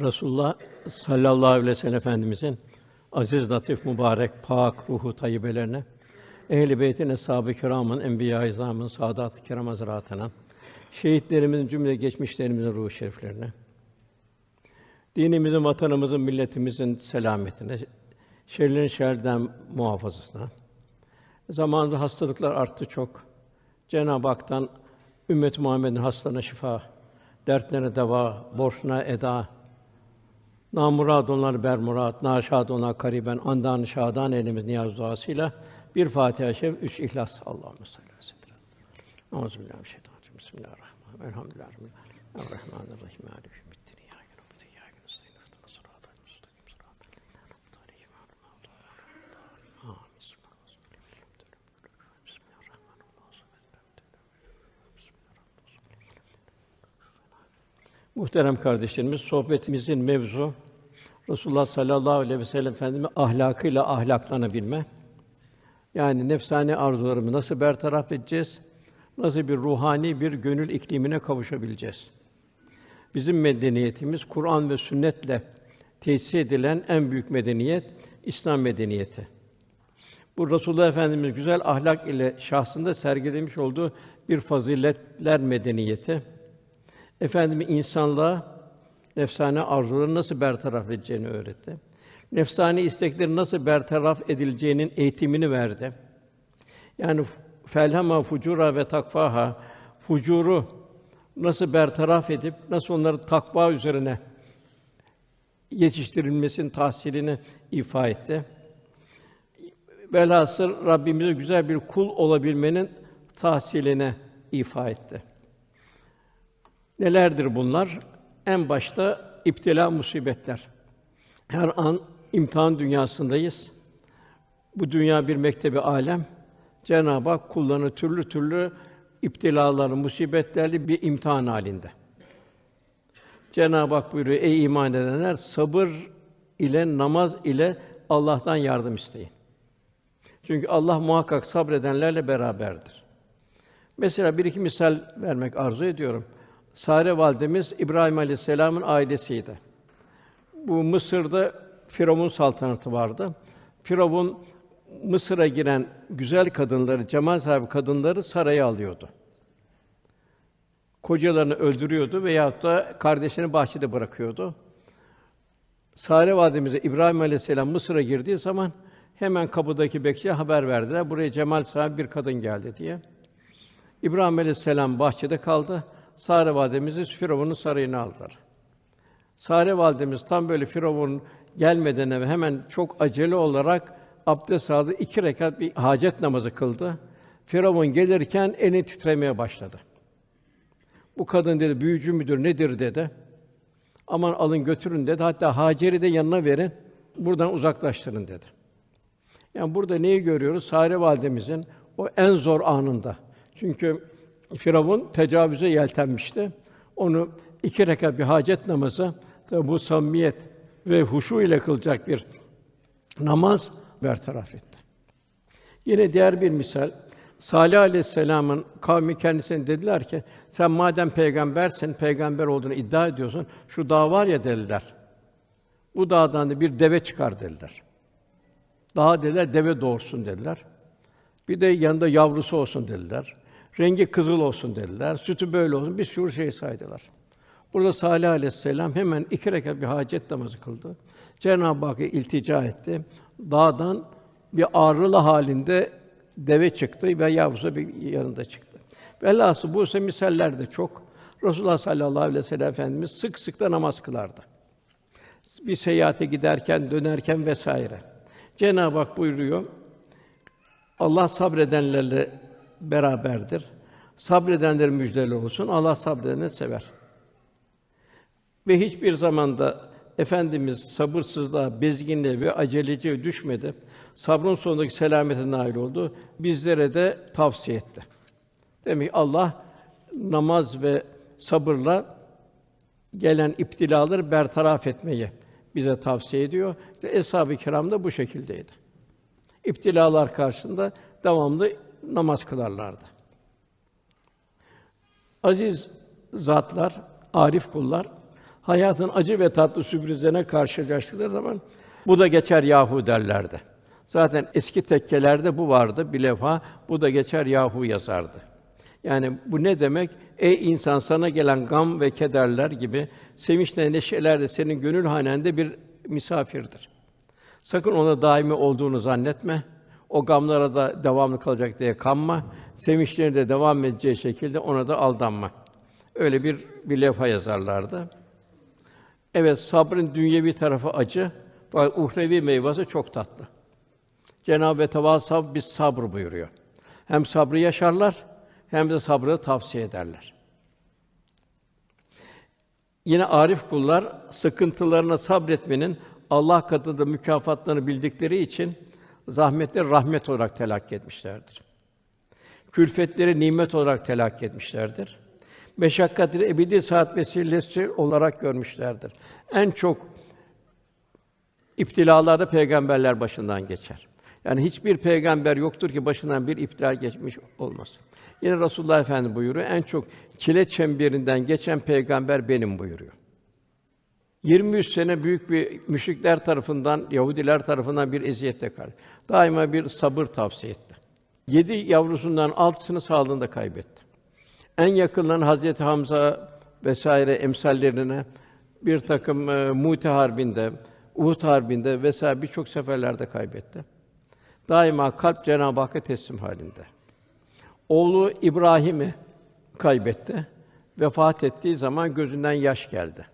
Resulullah sallallahu aleyhi ve sellem Efendimizin aziz, latif, mübarek, pak ruhu tayyibelerine, ehl-i beytin, eshab-ı kiramın, enbiya-i izamın, saadat-ı kiram hazretlerine, şehitlerimizin cümle geçmişlerimizin ruhu şeriflerine, dinimizin, vatanımızın, milletimizin selametine, şerlerin şerden muhafazasına. Zamanında hastalıklar arttı çok. Cenab-ı Hak'tan ümmet Muhammed'in hastalarına şifa, dertlerine deva, borçlarına eda, namurad onlar bermurad, naşad onlar kariben, andan şadan elimiz niyaz duasıyla bir Fatiha-i üç İhlas. Allahümme salli ve sellem. Euzubillahimineşşeytanirracim. Bismillahirrahmanirrahim. Elhamdülillahi rabbil alemin. Errahmanirrahim. Muhterem kardeşlerimiz, sohbetimizin mevzu Resulullah sallallahu aleyhi ve sellem Efendimiz ahlakıyla ahlaklanabilme. Yani nefsani arzularımı nasıl bertaraf edeceğiz? Nasıl bir ruhani bir gönül iklimine kavuşabileceğiz? Bizim medeniyetimiz Kur'an ve sünnetle tesis edilen en büyük medeniyet İslam medeniyeti. Bu Resulullah Efendimiz güzel ahlak ile şahsında sergilemiş olduğu bir faziletler medeniyeti. Efendimiz insanlığa nefsane arzuları nasıl bertaraf edeceğini öğretti. Nefsani isteklerin nasıl bertaraf edileceğinin eğitimini verdi. Yani felhama fucura ve takvaha fucuru nasıl bertaraf edip nasıl onları takva üzerine yetiştirilmesinin tahsilini ifa etti. Velhasıl Rabbimize güzel bir kul olabilmenin tahsiline ifa etti. Nelerdir bunlar? En başta iptila musibetler. Her an imtihan dünyasındayız. Bu dünya bir mektebi alem. Cenab-ı Hak kullarını türlü türlü iptilaları, musibetlerle bir imtihan halinde. Cenab-ı Hak buyuruyor: Ey iman edenler sabır ile namaz ile Allah'tan yardım isteyin. Çünkü Allah muhakkak sabredenlerle beraberdir. Mesela bir iki misal vermek arzu ediyorum. Sare validemiz İbrahim Aleyhisselam'ın ailesiydi. Bu Mısır'da Firavun saltanatı vardı. Firavun Mısır'a giren güzel kadınları, cemal sahibi kadınları saraya alıyordu. Kocalarını öldürüyordu veyahut da kardeşlerini bahçede bırakıyordu. Sare validemize İbrahim Aleyhisselam Mısır'a girdiği zaman hemen kapıdaki bekçiye haber verdiler. Buraya cemal sahibi bir kadın geldi diye. İbrahim Aleyhisselam bahçede kaldı. Sare validemizi Firavun'un sarayına aldılar. Sare validemiz tam böyle Firavun gelmeden evvel hemen çok acele olarak abdest aldı. iki rekat bir hacet namazı kıldı. Firavun gelirken eni titremeye başladı. Bu kadın dedi büyücü müdür nedir dedi. Aman alın götürün dedi. Hatta Hacer'i de yanına verin. Buradan uzaklaştırın dedi. Yani burada neyi görüyoruz? Sare validemizin o en zor anında. Çünkü Firavun tecavüze yeltenmişti. Onu iki rekat bir hacet namazı, tabi bu samimiyet ve huşu ile kılacak bir namaz bertaraf etti. Yine diğer bir misal, Salih Aleyhisselam'ın kavmi kendisine dediler ki, sen madem peygambersin, peygamber olduğunu iddia ediyorsun, şu dağ var ya dediler. Bu dağdan da bir deve çıkar dediler. Daha dediler deve doğursun dediler. Bir de yanında yavrusu olsun dediler. Rengi kızıl olsun dediler. Sütü böyle olsun. Bir sürü şey saydılar. Burada Salih Aleyhisselam hemen iki rekat bir hacet namazı kıldı. Cenab-ı Hakk'a iltica etti. Dağdan bir ağrılı halinde deve çıktı ve yavrusu bir yanında çıktı. Velhâsıl bu ise misaller de çok. Resulullah sallallahu aleyhi ve sellem Efendimiz sık sık da namaz kılardı. Bir seyahate giderken, dönerken vesaire. Cenab-ı Hak buyuruyor. Allah sabredenlerle beraberdir. Sabredenlerin müjdeleri olsun. Allah sabredeni sever. Ve hiçbir zamanda Efendimiz sabırsızlığa, bezginliğe ve aceleciye düşmedi. Sabrın sonundaki selamete nail oldu. Bizlere de tavsiye etti. Demek ki Allah namaz ve sabırla gelen iptilaları bertaraf etmeyi bize tavsiye ediyor. İşte eshab-ı kiram da bu şekildeydi. İptilalar karşısında devamlı namaz kılarlardı. Aziz zatlar, arif kullar hayatın acı ve tatlı sürprizlerine karşılaştıkları zaman bu da geçer yahu derlerdi. Zaten eski tekkelerde bu vardı bir levha, bu da geçer yahu yazardı. Yani bu ne demek? Ey insan sana gelen gam ve kederler gibi sevinçle neşeler de senin gönül hanende bir misafirdir. Sakın ona daimi olduğunu zannetme. O gamlara da devamlı kalacak diye kanma. Sevinçlerin de devam edeceği şekilde ona da aldanma. Öyle bir bir levha yazarlardı. Evet, sabrın dünyevi tarafı acı, fakat uhrevi meyvesi çok tatlı. Cenab-ı Tevasav biz sabır buyuruyor. Hem sabrı yaşarlar, hem de sabrı tavsiye ederler. Yine arif kullar sıkıntılarına sabretmenin Allah katında mükafatlarını bildikleri için zahmetleri rahmet olarak telakki etmişlerdir. Külfetleri nimet olarak telakki etmişlerdir. Meşakkatleri ebedi saat vesilesi olarak görmüşlerdir. En çok iptilalarda peygamberler başından geçer. Yani hiçbir peygamber yoktur ki başından bir iftira geçmiş olmasın. Yine Resulullah Efendimiz buyuruyor, en çok çile çemberinden geçen peygamber benim buyuruyor. 23 sene büyük bir müşrikler tarafından, Yahudiler tarafından bir eziyette karşı. Daima bir sabır tavsiye etti. Yedi yavrusundan altısını sağlığında kaybetti. En yakınların Hazreti Hamza vesaire emsallerine bir takım e, Mute harbinde, Uhud harbinde vesaire birçok seferlerde kaybetti. Daima kalp Cenab-ı Hakk'a teslim halinde. Oğlu İbrahim'i kaybetti. Vefat ettiği zaman gözünden yaş geldi.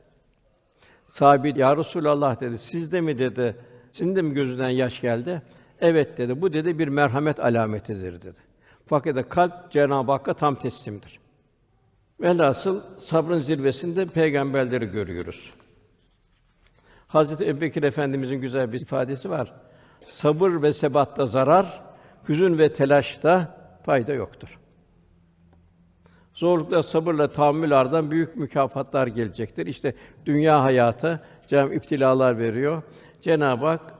Sahabi ya Resulallah dedi. Siz de mi dedi? Sizin de mi gözünden yaş geldi? Evet dedi. Bu dedi bir merhamet alametidir dedi. Fakat kalp Cenab-ı Hakk'a tam teslimdir. Velhasıl sabrın zirvesinde peygamberleri görüyoruz. Hazreti Ebubekir Efendimizin güzel bir ifadesi var. Sabır ve sebatta zarar, hüzün ve telaşta fayda yoktur. Zorlukla, sabırla, tahammül büyük mükafatlar gelecektir. İşte dünya hayatı Cenab-ı veriyor. Cenab-ı Hak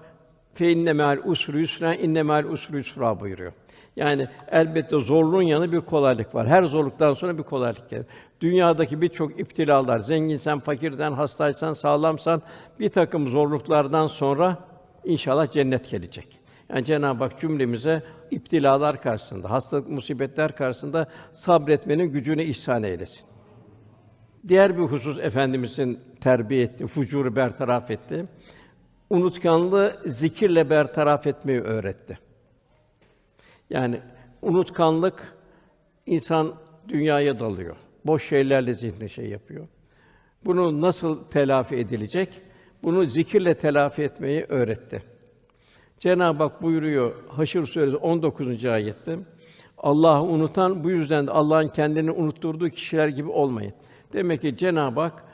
fe inne me'al usri yusra inne me'al usri yusra buyuruyor. Yani elbette zorluğun yanı bir kolaylık var. Her zorluktan sonra bir kolaylık gelir. Dünyadaki birçok iptilalar, zenginsen, fakirden, hastaysan, sağlamsan bir takım zorluklardan sonra inşallah cennet gelecek. Yani Cenab-ı Hak cümlemize iptilalar karşısında, hastalık, musibetler karşısında sabretmenin gücünü ihsan eylesin. Diğer bir husus efendimizin terbiye etti, fucuru bertaraf etti. Unutkanlığı zikirle bertaraf etmeyi öğretti. Yani unutkanlık insan dünyaya dalıyor. Boş şeylerle zihni şey yapıyor. Bunu nasıl telafi edilecek? Bunu zikirle telafi etmeyi öğretti. Cenab-ı Hak buyuruyor Haşr suresi 19. ayette. Allah'ı unutan bu yüzden de Allah'ın kendini unutturduğu kişiler gibi olmayın. Demek ki Cenab-ı Hak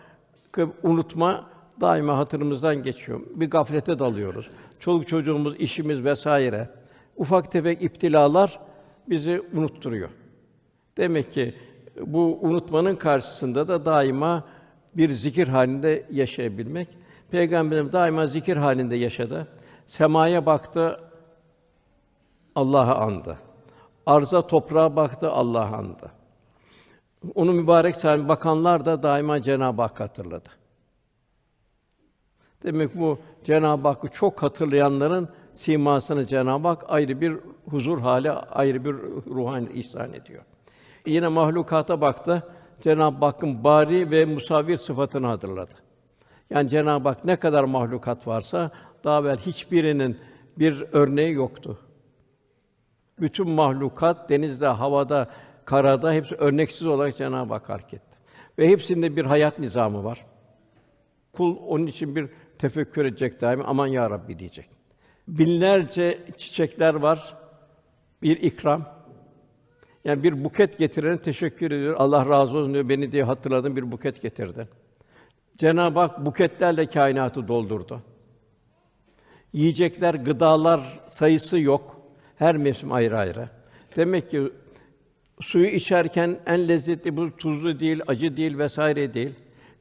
unutma daima hatırımızdan geçiyor. Bir gaflete dalıyoruz. Çoluk çocuğumuz, işimiz vesaire ufak tefek iptilalar bizi unutturuyor. Demek ki bu unutmanın karşısında da daima bir zikir halinde yaşayabilmek. Peygamberimiz daima zikir halinde yaşadı. Semaya baktı, Allah'a andı. Arza toprağa baktı, Allah'a andı. Onu mübarek sahibi bakanlar da daima Cenab-ı Hak hatırladı. Demek bu Cenab-ı Hakk'ı çok hatırlayanların simasını Cenab-ı Hak ayrı bir huzur hali, ayrı bir ruhan ihsan ediyor. Yine mahlukata baktı. Cenab-ı Hakk'ın bari ve musavvir sıfatını hatırladı. Yani Cenab-ı Hak ne kadar mahlukat varsa daha evvel hiçbirinin bir örneği yoktu. Bütün mahlukat denizde, havada, karada hepsi örneksiz olarak Cenab-ı Hak hareket etti. Ve hepsinde bir hayat nizamı var. Kul onun için bir tefekkür edecek daima aman ya Rabbi diyecek. Binlerce çiçekler var. Bir ikram. Yani bir buket getirene teşekkür ediyor. Allah razı olsun diyor. Beni diye hatırladın bir buket getirdi. Cenab-ı Hak buketlerle kainatı doldurdu. Yiyecekler, gıdalar sayısı yok. Her mevsim ayrı ayrı. Demek ki suyu içerken en lezzetli bu tuzlu değil, acı değil vesaire değil.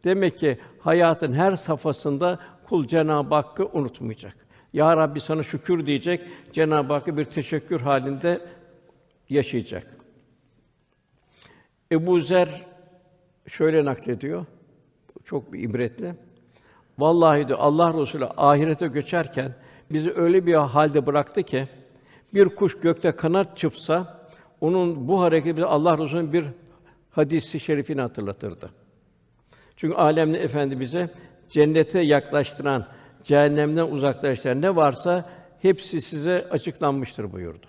Demek ki hayatın her safhasında kul Cenab-ı Hakk'ı unutmayacak. Ya Rabbi sana şükür diyecek, Cenab-ı Hakk'a bir teşekkür halinde yaşayacak. Ebu Zer şöyle naklediyor. çok bir ibretli. Vallahi diyor Allah Resulü ahirete göçerken bizi öyle bir halde bıraktı ki bir kuş gökte kanat çırpsa onun bu hareketi bize Allah Resulü'nün bir hadisi şerifini hatırlatırdı. Çünkü alemde efendi bize cennete yaklaştıran, cehennemden uzaklaştıran ne varsa hepsi size açıklanmıştır buyurdu.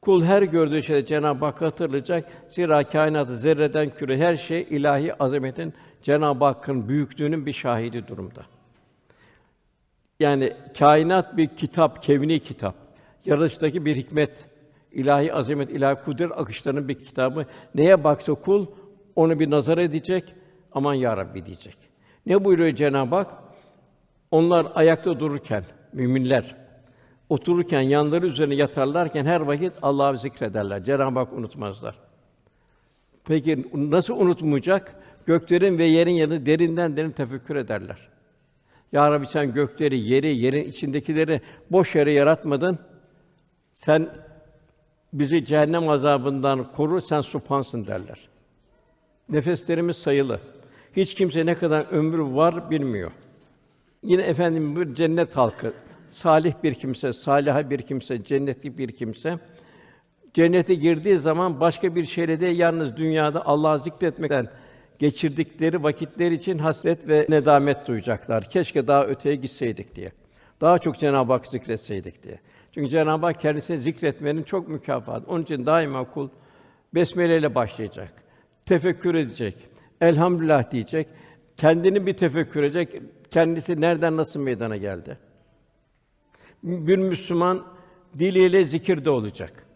Kul her gördüğü şeyde Cenab-ı Hakk'ı hatırlayacak. Zira kainatı zerreden küre her şey ilahi azametin Cenab-ı Hakk'ın büyüklüğünün bir şahidi durumda. Yani kainat bir kitap, kevni kitap. Yaratılıştaki bir hikmet, ilahi azamet, ilahi kudret akışlarının bir kitabı. Neye baksa kul onu bir nazar edecek, aman ya Rabbi diyecek. Ne buyuruyor Cenab-ı Hak? Onlar ayakta dururken müminler otururken yanları üzerine yatarlarken her vakit Allah'ı zikrederler. Cenab-ı Hak unutmazlar. Peki nasıl unutmayacak? Göklerin ve yerin yanı derinden derin tefekkür ederler. Ya Rabbi sen gökleri, yeri, yerin içindekileri boş yere yaratmadın. Sen bizi cehennem azabından koru, sen supansın derler. Nefeslerimiz sayılı. Hiç kimse ne kadar ömrü var bilmiyor. Yine efendim bir cennet halkı, salih bir kimse, saliha bir kimse, cennetli bir kimse cennete girdiği zaman başka bir şehre değil, yalnız dünyada Allah'ı zikretmekten geçirdikleri vakitler için hasret ve nedamet duyacaklar. Keşke daha öteye gitseydik diye. Daha çok Cenab-ı Hak zikretseydik diye. Çünkü Cenab-ı Hak kendisini zikretmenin çok mükafatı. Onun için daima kul besmele ile başlayacak. Tefekkür edecek. Elhamdülillah diyecek. Kendini bir tefekkür edecek. Kendisi nereden nasıl meydana geldi? Bir Müslüman diliyle zikirde olacak.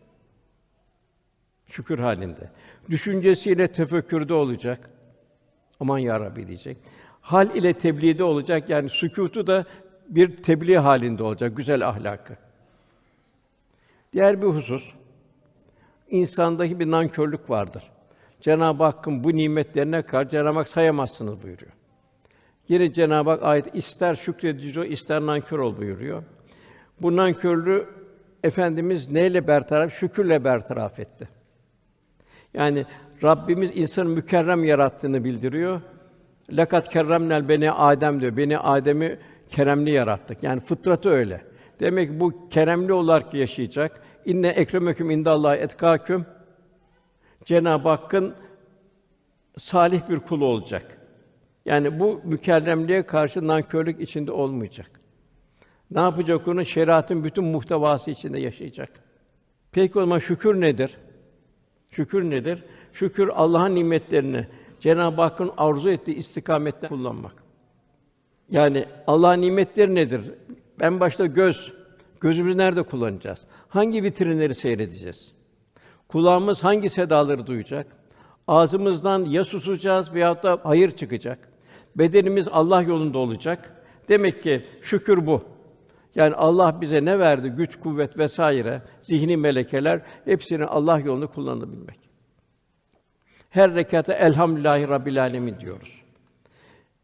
Şükür halinde. Düşüncesiyle tefekkürde olacak. Aman ya Rabbi diyecek. Hal ile tebliğde olacak. Yani sükutu da bir tebliğ halinde olacak güzel ahlakı. Diğer bir husus insandaki bir nankörlük vardır. Cenab-ı Hakk'ın bu nimetlerine karşı Cenab-ı Hak sayamazsınız buyuruyor. Yine Cenab-ı Hak ayet ister şükredici ol, ister nankör ol buyuruyor. Bu nankörlüğü efendimiz neyle bertaraf? Şükürle bertaraf etti. Yani Rabbimiz insanı mükerrem yarattığını bildiriyor. Lakat kerremnel beni Adem diyor. Beni Adem'i keremli yarattık. Yani fıtratı öyle. Demek ki bu keremli olarak yaşayacak. İnne ekremeküm indallah etkâküm. Cenab-ı Hakk'ın salih bir kulu olacak. Yani bu mükerremliğe karşı nankörlük içinde olmayacak. Ne yapacak onu? Şeriatın bütün muhtevası içinde yaşayacak. Peki o zaman şükür nedir? Şükür nedir? Şükür Allah'ın nimetlerini Cenab-ı Hakk'ın arzu ettiği istikamette kullanmak. Yani Allah'ın nimetleri nedir? En başta göz. Gözümüzü nerede kullanacağız? Hangi vitrinleri seyredeceğiz? Kulağımız hangi sedaları duyacak? Ağzımızdan ya susacağız veyahut da hayır çıkacak. Bedenimiz Allah yolunda olacak. Demek ki şükür bu. Yani Allah bize ne verdi? Güç, kuvvet vesaire, zihni melekeler hepsini Allah yolunda kullanabilmek. Her rekata elhamdülillahi rabbil alemin diyoruz.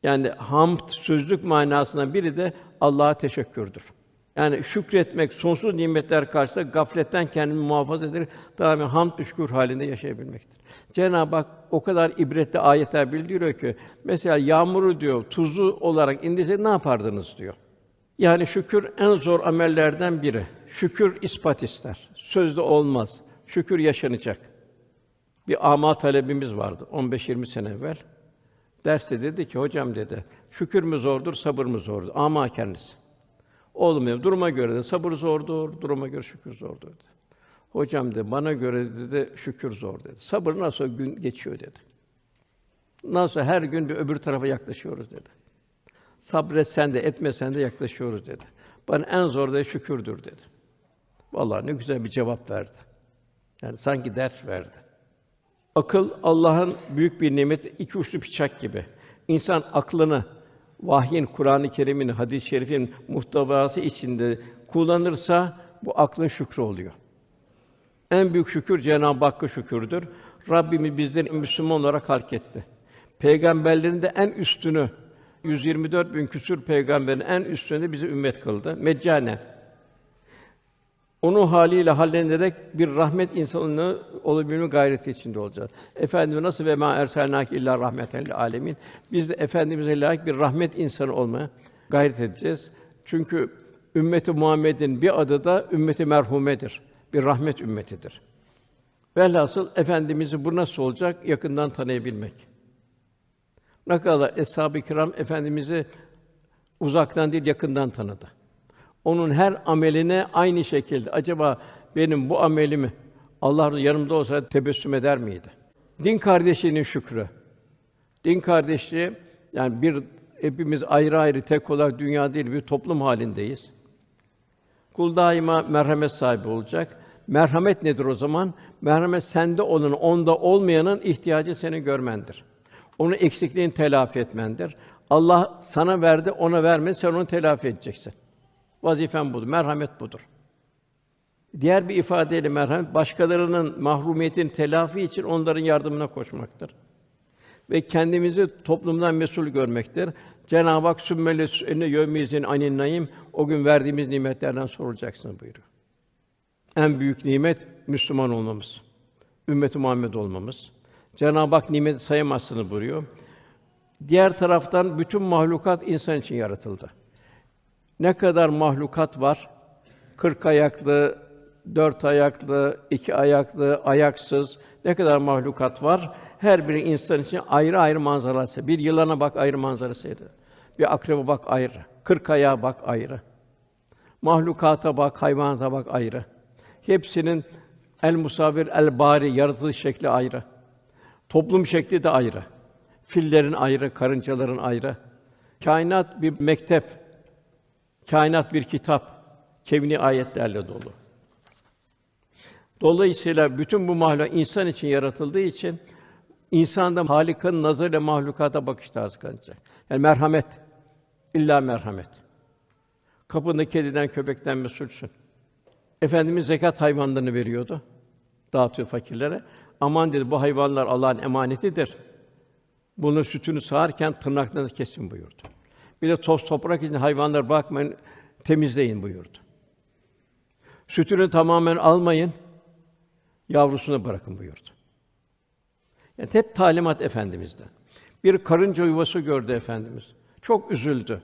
Yani hamd sözlük manasından biri de Allah'a teşekkürdür. Yani şükretmek, sonsuz nimetler karşısında gafletten kendini muhafaza ederek daima hamd ve şükür halinde yaşayabilmektir. Cenab-ı Hak o kadar ibretli ayetler bildiriyor ki mesela yağmuru diyor tuzlu olarak indirse ne yapardınız diyor. Yani şükür en zor amellerden biri. Şükür ispat ister. Sözde olmaz. Şükür yaşanacak. Bir ama talebimiz vardı 15-20 sene evvel. Derste dedi ki hocam dedi şükür mü zordur, sabır mı zordur? Ama kendisi. Dedi, duruma göre de sabır zordur, duruma göre şükür zordur dedi. Hocam dedi, bana göre dedi şükür zor dedi. Sabır nasıl gün geçiyor dedi. Nasıl her gün bir öbür tarafa yaklaşıyoruz dedi. Sabretsen de etmesen de yaklaşıyoruz dedi. Bana en zor da şükürdür dedi. Vallahi ne güzel bir cevap verdi. Yani sanki ders verdi. Akıl Allah'ın büyük bir nimeti, iki uçlu bıçak gibi. İnsan aklını vahyin, Kur'an-ı Kerim'in, hadis-i şerifin muhtevası içinde kullanırsa bu aklın şükrü oluyor. En büyük şükür Cenab-ı Hakk'a şükürdür. Rabbimiz bizleri Müslüman olarak halk etti. Peygamberlerin de en üstünü 124 bin küsur peygamberin en üstünde bizi ümmet kıldı. Meccane. Onu haliyle hallenerek bir rahmet insanı olabilme gayreti içinde olacağız. Efendimiz nasıl ve ma erselnak illa rahmeten lil alemin. Biz de efendimize layık bir rahmet insanı olmaya gayret edeceğiz. Çünkü ümmeti Muhammed'in bir adı da ümmeti merhumedir. Bir rahmet ümmetidir. Velhasıl efendimizi bu nasıl olacak? Yakından tanıyabilmek. Ne kadar eshab-ı kiram efendimizi uzaktan değil yakından tanıdı. Onun her ameline aynı şekilde acaba benim bu amelimi Allah yanımda olsa tebessüm eder miydi? Din kardeşliğinin şükrü. Din kardeşliği yani bir hepimiz ayrı ayrı tek olarak dünya değil bir toplum halindeyiz. Kul daima merhamet sahibi olacak. Merhamet nedir o zaman? Merhamet sende olan, onda olmayanın ihtiyacı seni görmendir. Onun eksikliğini telafi etmendir. Allah sana verdi, ona vermedi, sen onu telafi edeceksin. Vazifen budur, merhamet budur. Diğer bir ifadeyle merhamet başkalarının mahrumiyetini telafi için onların yardımına koşmaktır. Ve kendimizi toplumdan mesul görmektir. Cenab-ı Hak sümmele ene yevmizin anin naim o gün verdiğimiz nimetlerden sorulacaksınız buyuruyor. En büyük nimet Müslüman olmamız. Ümmet-i Muhammed olmamız. Cenab-ı Hak nimet sayamazsınız buyuruyor. Diğer taraftan bütün mahlukat insan için yaratıldı. Ne kadar mahlukat var? Kırk ayaklı, dört ayaklı, iki ayaklı, ayaksız ne kadar mahlukat var? Her biri insan için ayrı ayrı manzarası. Bir yılana bak ayrı manzarasıydı. Bir akreba bak ayrı. Kırk ayağa bak ayrı. Mahlukata bak, hayvanata bak ayrı. Hepsinin el musavir el bari yaratılış şekli ayrı. Toplum şekli de ayrı. Fillerin ayrı, karıncaların ayrı. Kainat bir mektep. Kainat bir kitap. Kevni ayetlerle dolu. Dolayısıyla bütün bu mahluk insan için yaratıldığı için insanda Halik'in nazarıyla mahlukata bakış tarzı kalacak. Yani merhamet, illa merhamet. Kapında kediden, köpekten mesulsün. Efendimiz zekat hayvanlarını veriyordu. Dağıtıyor fakirlere. Aman dedi bu hayvanlar Allah'ın emanetidir. Bunun sütünü sağarken tırnaklarınızı kesin buyurdu. Bir de toz toprak için hayvanlar bakmayın, temizleyin buyurdu. Sütünü tamamen almayın, yavrusuna bırakın buyurdu. Yani hep talimat efendimizden. Bir karınca yuvası gördü efendimiz. Çok üzüldü.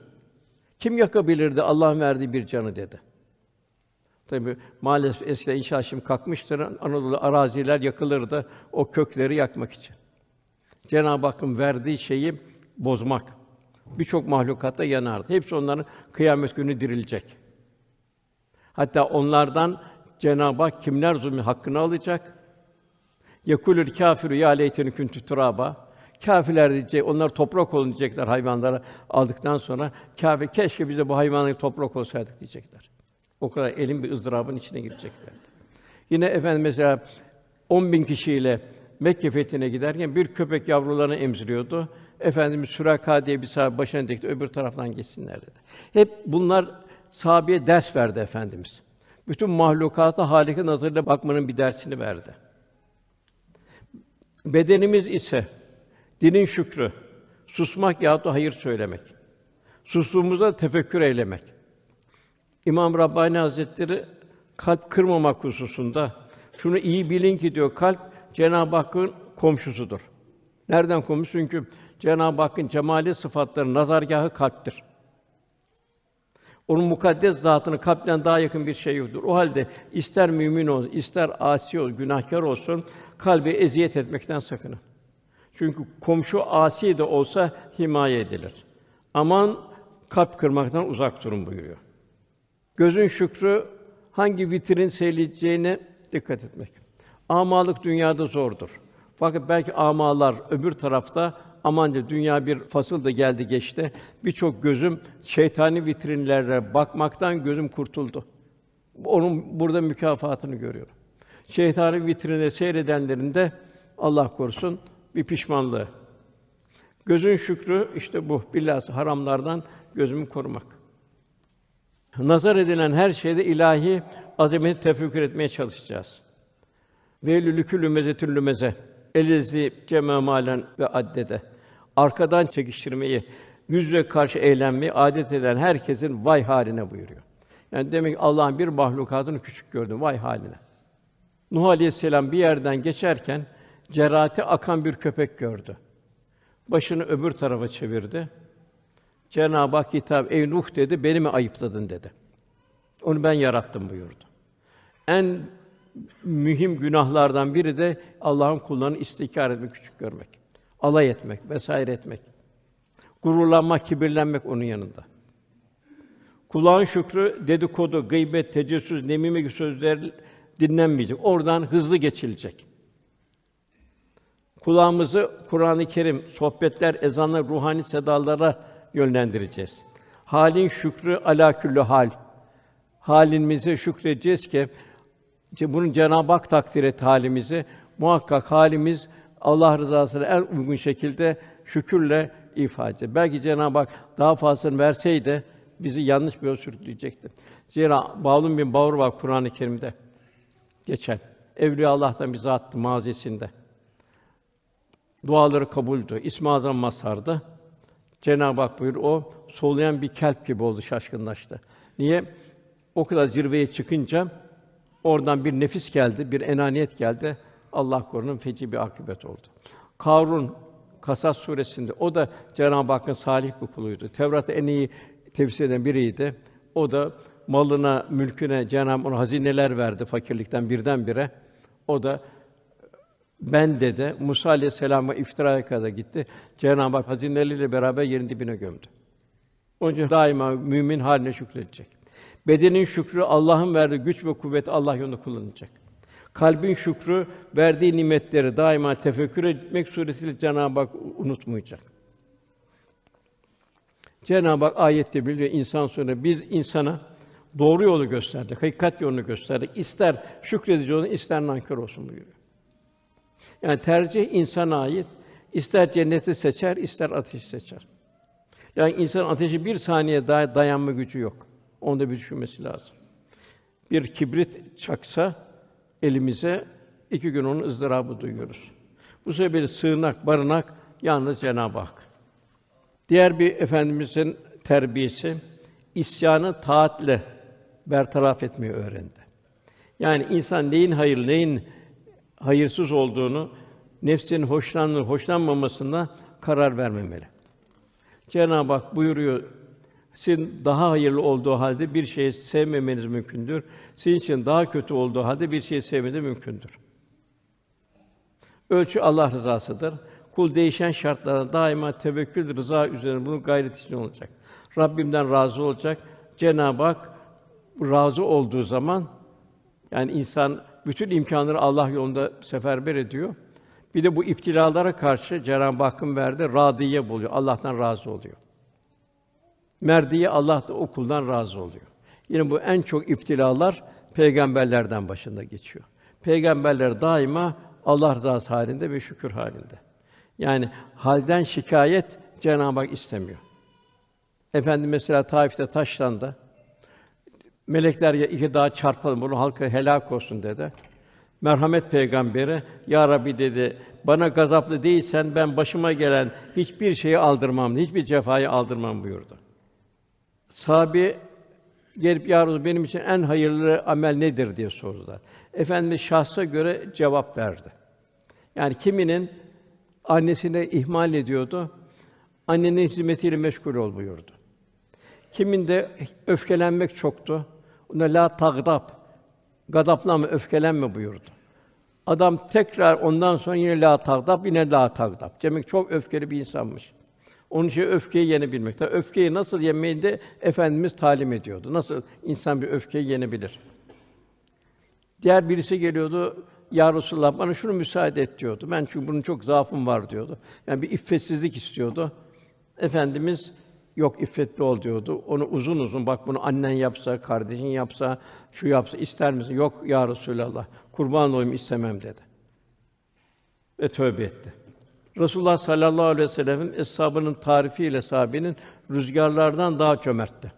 Kim yakabilirdi Allah'ın verdiği bir canı dedi. Tabi maalesef eskiden inşaat şimdi kalkmıştır. Anadolu araziler yakılırdı o kökleri yakmak için. Cenab-ı Hakk'ın verdiği şeyi bozmak. Birçok mahlukatta yanardı. Hepsi onların kıyamet günü dirilecek. Hatta onlardan Cenab-ı Hak kimler zulmü hakkını alacak? Yekulül kâfiru ya leyteni kuntu turaba. Kâfirler diyecek, onlar toprak olun diyecekler hayvanları aldıktan sonra. Kâfir keşke bize bu hayvanları toprak olsaydık diyecekler. O kadar elin bir ızdırabın içine girecekler. Yine efendim mesela 10 bin kişiyle Mekke fethine giderken bir köpek yavrularını emziriyordu. Efendimiz Süraka diye bir sahabe başına dikti, öbür taraftan geçsinler dedi. Hep bunlar sahabeye ders verdi efendimiz. Bütün mahlukata Halik'in nazarıyla bakmanın bir dersini verdi. Bedenimiz ise dinin şükrü, susmak yahut da hayır söylemek. Sustuğumuzda tefekkür eylemek. İmam Rabbani Hazretleri kalp kırmamak hususunda şunu iyi bilin ki diyor kalp Cenab-ı Hakk'ın komşusudur. Nereden komşu? Çünkü Cenab-ı Hakk'ın cemali sıfatları nazargahı kalptir. Onun mukaddes zatını kalpten daha yakın bir şey yoktur. O halde ister mümin olsun, ister asi ol, günahkar olsun, kalbi eziyet etmekten sakının. Çünkü komşu asi de olsa himaye edilir. Aman kalp kırmaktan uzak durun buyuruyor. Gözün şükrü hangi vitrin seyredeceğine dikkat etmek. Amalık dünyada zordur. Fakat belki amalar öbür tarafta aman de dünya bir fasıl da geldi geçti. Birçok gözüm şeytani vitrinlere bakmaktan gözüm kurtuldu. Onun burada mükafatını görüyorum. Şeytani vitrinleri seyredenlerin de Allah korusun bir pişmanlığı. Gözün şükrü işte bu bilhassa haramlardan gözümü korumak. Nazar edilen her şeyde ilahi azameti tefekkür etmeye çalışacağız. Ve mezetül lümeze. Elizi cemamalen ve addede. Arkadan çekiştirmeyi, yüzle karşı eğlenmeyi adet eden herkesin vay haline buyuruyor. Yani demek Allah'ın bir mahlukatını küçük gördüm. Vay haline. Nuh Aleyhisselam bir yerden geçerken cerati akan bir köpek gördü. Başını öbür tarafa çevirdi. Cenab-ı Hak hitap, ey Nuh dedi, beni mi ayıpladın dedi. Onu ben yarattım buyurdu. En mühim günahlardan biri de Allah'ın kullarını istikrar etmek, küçük görmek, alay etmek vesaire etmek. Gururlanmak, kibirlenmek onun yanında. Kulağın şükrü, dedikodu, gıybet, tecessüs, nemime gibi sözler dinlenmeyecek. Oradan hızlı geçilecek. Kulağımızı Kur'an-ı Kerim, sohbetler, ezanlar, ruhani sedalara yönlendireceğiz. Halin şükrü ala küllü hal. Halimize şükredeceğiz ki bunun Cenab-ı Hak takdir et halimizi. Muhakkak halimiz Allah rızasına en uygun şekilde şükürle ifade. Belki Cenab-ı Hak daha fazlasını verseydi bizi yanlış bir yol sürükleyecekti. Zira Bağlum bin Bavur var Kur'an-ı Kerim'de geçen. Evliya Allah'tan bir zattı mazisinde. Duaları kabuldü. İsmi Azam Masar'da. Cenab-ı Hak buyur o soluyan bir kelp gibi oldu, şaşkınlaştı. Niye? O kadar zirveye çıkınca oradan bir nefis geldi, bir enaniyet geldi. Allah korunun feci bir akıbet oldu. Karun Kasas suresinde o da Cenab-ı Hakk'ın salih bir kuluydu. Tevrat'ı en iyi tefsir eden biriydi. O da malına, mülküne Cenab-ı Hak hazineler verdi fakirlikten birdenbire. O da ben dedi Musa aleyhisselama iftiraya kadar gitti. Cenab-ı Hak hazineleriyle beraber yerin dibine gömdü. Onun için daima mümin haline şükredecek. Bedenin şükrü Allah'ın verdiği güç ve kuvvet Allah yolunda kullanacak. Kalbin şükrü verdiği nimetleri daima tefekkür etmek suretiyle Cenab-ı Hak unutmayacak. Cenab-ı Hak ayette bildiriyor insan sonra biz insana doğru yolu gösterdik, hakikat yolunu gösterdik. İster şükredici olsun, ister nankör olsun buyuruyor. Yani tercih insana ait. İster cenneti seçer, ister ateşi seçer. Yani insan ateşi bir saniye daha dayanma gücü yok. Onu da bir düşünmesi lazım. Bir kibrit çaksa elimize iki gün onun ızdırabı duyuyoruz. Bu sebeple sığınak, barınak yalnız Cenab-ı Hak. Diğer bir efendimizin terbiyesi isyanı taatle bertaraf etmeyi öğrendi. Yani insan neyin hayırlı, neyin hayırsız olduğunu nefsinin hoşlanır, hoşlanmamasına karar vermemeli. Cenab-ı Hak buyuruyor, sizin daha hayırlı olduğu halde bir şeyi sevmemeniz mümkündür. Sizin için daha kötü olduğu halde bir şeyi sevmeniz mümkündür. Ölçü Allah rızasıdır. Kul değişen şartlara daima tevekkül, rıza üzerine bunun gayret için olacak. Rabbimden razı olacak. Cenab-ı Hak razı olduğu zaman yani insan bütün imkânları Allah yolunda seferber ediyor. Bir de bu iftilalara karşı Cenab-ı Hakk'ın verdiği radiye buluyor. Allah'tan razı oluyor. Merdiye Allah da o razı oluyor. Yine bu en çok iftilalar peygamberlerden başında geçiyor. Peygamberler daima Allah rızası halinde ve şükür halinde. Yani halden şikayet Cenab-ı Hak istemiyor. Efendi mesela Taif'te taşlandı. Melekler ya iki daha çarpalım bunu halka helak olsun dedi. Merhamet peygamberi ya Rabbi dedi bana gazaplı değilsen ben başıma gelen hiçbir şeyi aldırmam, hiçbir cefayı aldırmam buyurdu. Sahabi gelip ya benim için en hayırlı amel nedir diye sordular. Efendimiz şahsa göre cevap verdi. Yani kiminin annesine ihmal ediyordu, annenin hizmetiyle meşgul ol buyurdu. Kiminde öfkelenmek çoktu. Ona la tagdab, gadaplanma, öfkelenme buyurdu. Adam tekrar ondan sonra yine la tagdab, yine la tagdab. Demek çok öfkeli bir insanmış. Onun için öfkeyi yenebilmek. Öfkeyi nasıl yenmeyi de efendimiz talim ediyordu. Nasıl insan bir öfkeyi yenebilir? Diğer birisi geliyordu, ya Resulallah bana şunu müsaade et diyordu. Ben çünkü bunun çok zaafım var diyordu. Yani bir iffetsizlik istiyordu. Efendimiz yok iffetli ol diyordu. Onu uzun uzun bak bunu annen yapsa, kardeşin yapsa, şu yapsa ister misin? Yok ya Resulallah. Kurban olayım istemem dedi. Ve tövbe etti. Resulullah sallallahu aleyhi ve sellem'in eshabının tarifiyle sahabenin rüzgarlardan daha cömertti.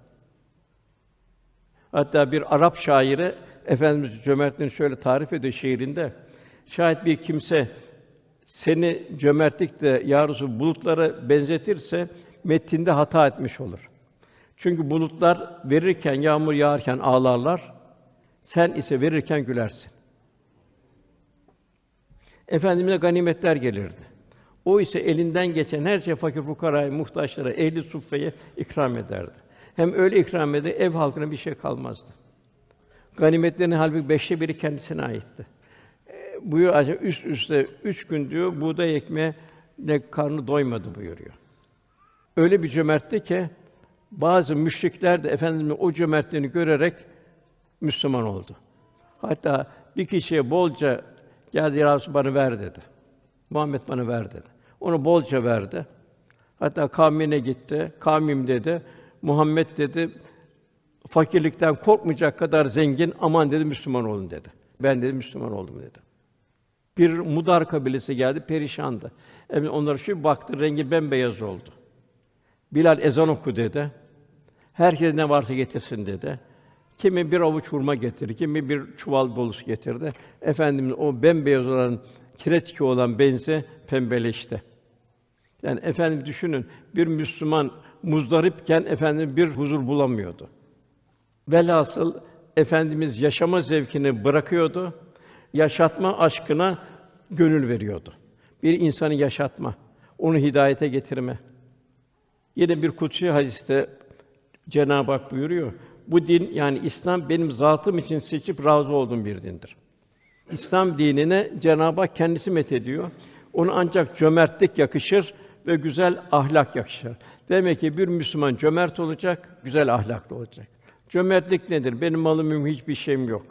Hatta bir Arap şairi Efendimiz cömertliğini şöyle tarif ediyor şiirinde. Şayet bir kimse seni cömertlikte ya Resul bulutlara benzetirse metinde hata etmiş olur. Çünkü bulutlar verirken, yağmur yağarken ağlarlar. Sen ise verirken gülersin. Efendimize ganimetler gelirdi. O ise elinden geçen her şey fakir fukaraya, muhtaçlara, ehli suffeye ikram ederdi. Hem öyle ikram eder, ev halkına bir şey kalmazdı. Ganimetlerin halbuki beşte biri kendisine aitti. E, buyur üst üste üç gün diyor buğday ekmeğe ne karnı doymadı buyuruyor. Öyle bir cömertti ki bazı müşrikler de efendimiz o cömertliğini görerek Müslüman oldu. Hatta bir kişiye bolca geldi ya bana ver dedi. Muhammed bana ver dedi. Onu bolca verdi. Hatta kavmine gitti. Kavmim dedi. Muhammed dedi fakirlikten korkmayacak kadar zengin aman dedi Müslüman olun dedi. Ben dedi Müslüman oldum dedi. Bir Mudar kabilesi geldi perişandı. Evet onlara şu baktı rengi bembeyaz oldu. Bilal ezan oku dedi. Herkes ne varsa getirsin dedi. Kimi bir avuç hurma getirdi, kimi bir çuval dolusu getirdi. Efendimiz o bembeyaz olan kireç ki olan benzi pembeleşti. Yani efendim düşünün bir Müslüman muzdaripken efendim bir huzur bulamıyordu. Velhasıl efendimiz yaşama zevkini bırakıyordu. Yaşatma aşkına gönül veriyordu. Bir insanı yaşatma, onu hidayete getirme. Yine bir kutsi hadiste Cenab-ı Hak buyuruyor. Bu din yani İslam benim zatım için seçip razı olduğum bir dindir. İslam dinine Cenab-ı Hak kendisi methediyor. Onu ancak cömertlik yakışır ve güzel ahlak yakışır. Demek ki bir Müslüman cömert olacak, güzel ahlaklı olacak. Cömertlik nedir? Benim malım mülküm hiçbir şeyim yok.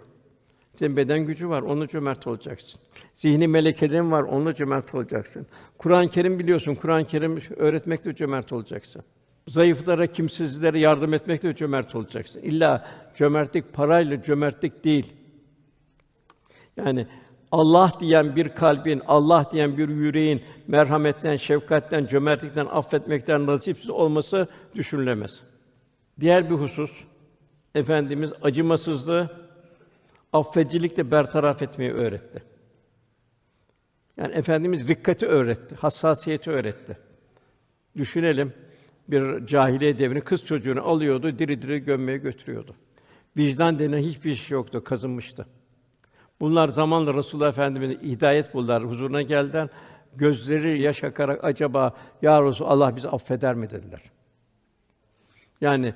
Senin beden gücü var, onunla cömert olacaksın. Zihni melekelerin var, onunla cömert olacaksın. Kur'an-ı Kerim biliyorsun, Kur'an-ı Kerim öğretmekle cömert olacaksın. Zayıflara, kimsizlere yardım etmekle cömert olacaksın. İlla cömertlik parayla cömertlik değil. Yani Allah diyen bir kalbin, Allah diyen bir yüreğin merhametten, şefkatten, cömertlikten, affetmekten nasipsiz olması düşünülemez. Diğer bir husus efendimiz acımasızlığı affedicilikle bertaraf etmeyi öğretti. Yani efendimiz dikkati öğretti, hassasiyeti öğretti. Düşünelim bir cahiliye devrini kız çocuğunu alıyordu, diri diri gömmeye götürüyordu. Vicdan denen hiçbir şey yoktu, kazınmıştı. Bunlar zamanla Resulullah Efendimiz'e hidayet buldular, huzuruna geldiler. Gözleri yaş akarak acaba ya Allah bizi affeder mi dediler. Yani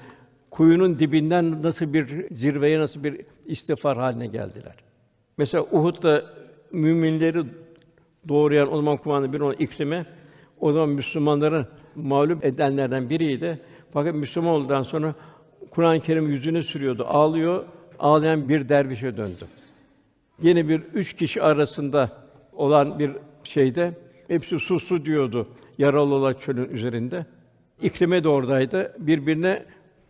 kuyunun dibinden nasıl bir zirveye nasıl bir istiğfar haline geldiler. Mesela Uhud'da müminleri doğrayan o zaman kumandanı bir olan İkrime o zaman Müslümanların mağlup edenlerden biriydi. Fakat Müslüman olduktan sonra Kur'an-ı Kerim yüzüne sürüyordu, ağlıyor, ağlayan bir dervişe döndü. Yine bir üç kişi arasında olan bir şeyde hepsi su su diyordu yaralı çölün üzerinde. İkrime de oradaydı. Birbirine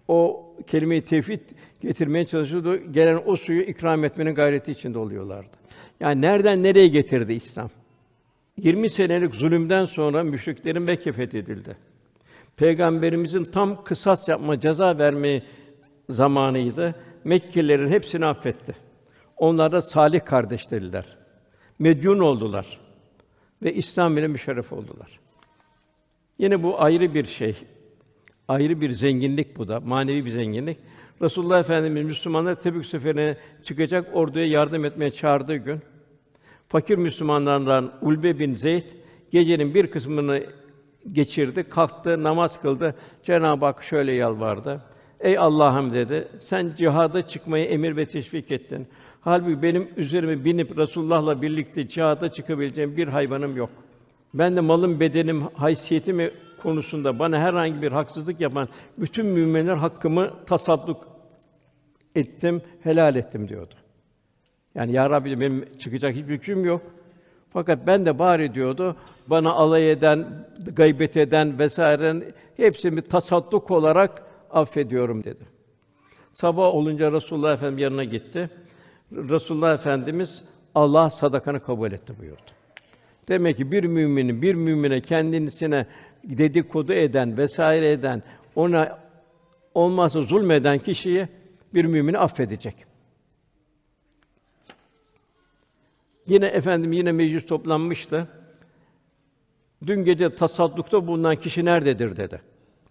o kelime-i tevhid getirmeye çalışıyordu. Gelen o suyu ikram etmenin gayreti içinde oluyorlardı. Yani nereden nereye getirdi İslam? 20 senelik zulümden sonra müşriklerin Mekke fethedildi. Peygamberimizin tam kısas yapma, ceza verme zamanıydı. Mekkelilerin hepsini affetti. Onlar da salih kardeşleriler. Medyun oldular ve İslam ile müşerref oldular. Yine bu ayrı bir şey. Ayrı bir zenginlik bu da, manevi bir zenginlik. Resulullah Efendimiz Müslümanlar Tebük seferine çıkacak orduya yardım etmeye çağırdığı gün fakir Müslümanlardan Ulbe bin Zeyd gecenin bir kısmını geçirdi, kalktı, namaz kıldı. Cenab-ı Hak şöyle yalvardı. Ey Allah'ım dedi, sen cihada çıkmayı emir ve teşvik ettin. Halbuki benim üzerime binip Resulullah'la birlikte cihada çıkabileceğim bir hayvanım yok. Ben de malım, bedenim, haysiyetim konusunda bana herhangi bir haksızlık yapan bütün müminler hakkımı tasadduk ettim, helal ettim diyordu. Yani ya Rabbi benim çıkacak hiçbir gücüm yok. Fakat ben de bari diyordu, bana alay eden, gaybet eden vesaire hepsini tasadduk olarak affediyorum dedi. Sabah olunca Resulullah Efendimiz yanına gitti. Resulullah Efendimiz Allah sadakanı kabul etti buyurdu. Demek ki bir müminin bir mümine kendisine dedikodu eden vesaire eden ona olmazsa zulmeden kişiyi bir mümini affedecek. Yine efendim yine meclis toplanmıştı. Dün gece tasaddukta bulunan kişi nerededir dedi.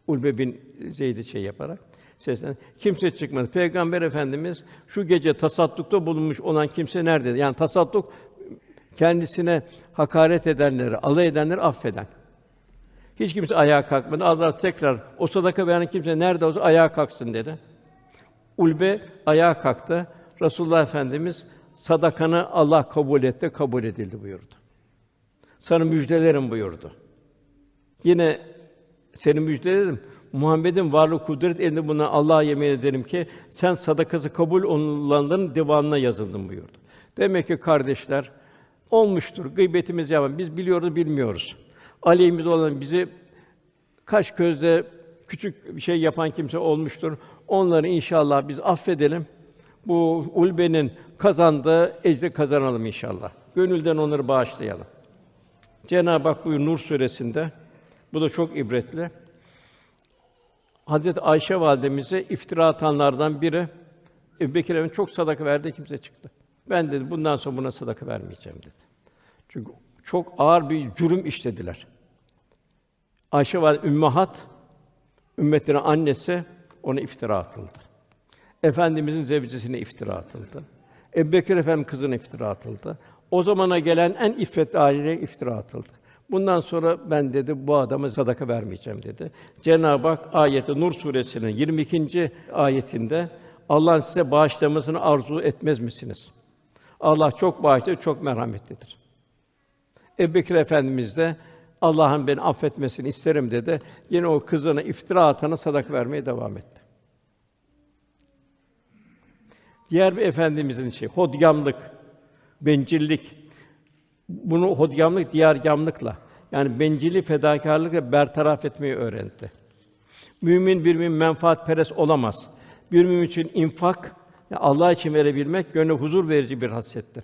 Ulbe bin Zeyd'i şey yaparak. Sesten kimse çıkmadı. Peygamber Efendimiz şu gece tasaddukta bulunmuş olan kimse nerede? Yani tasadduk kendisine hakaret edenleri, alay edenleri affeden. Hiç kimse ayağa kalkmadı. Allah tekrar o sadaka veren kimse nerede olsa ayağa kalksın dedi. Ulbe ayağa kalktı. Resulullah Efendimiz sadakanı Allah kabul etti, kabul edildi buyurdu. Sana müjdelerim buyurdu. Yine seni müjdelerim. Muhammed'in varlığı kudret elinde buna Allah'a yemin ederim ki sen sadakası kabul olunanların divanına yazıldın buyurdu. Demek ki kardeşler olmuştur. Gıybetimiz yapan biz biliyoruz, bilmiyoruz. Aleyhimiz olan bizi kaş gözle küçük bir şey yapan kimse olmuştur. Onları inşallah biz affedelim. Bu ulbenin kazandığı ecri kazanalım inşallah. Gönülden onları bağışlayalım. Cenab-ı Hak buyur Nur suresinde bu da çok ibretli. Hazreti Ayşe validemize iftira atanlardan biri Ebubekir Efendimiz çok sadaka verdi kimse çıktı. Ben dedi bundan sonra buna sadaka vermeyeceğim dedi. Çünkü çok ağır bir cürüm işlediler. Ayşe valide ümmahat ümmetine annesi ona iftira atıldı. Efendimizin zevcesine iftira atıldı. Ebubekir Efendimiz kızına iftira atıldı. O zamana gelen en iffetli aileye iftira atıldı. Bundan sonra ben dedi bu adama sadaka vermeyeceğim dedi. Cenab-ı Hak ayeti Nur suresinin 22. ayetinde Allah'ın size bağışlamasını arzu etmez misiniz? Allah çok bağışlayıcı, çok merhametlidir. Ebubekir Efendimiz de Allah'ın beni affetmesini isterim dedi. Yine o kızına iftira atana sadaka vermeye devam etti. Diğer bir efendimizin şey hodgamlık, bencillik. Bunu hodgamlık diğergamlıkla yani bencilli fedakarlıkla bertaraf etmeyi öğrendi. Mümin bir mümin menfaat peres olamaz. Bir mümin için infak yani Allah için verebilmek gönlü huzur verici bir hasrettir.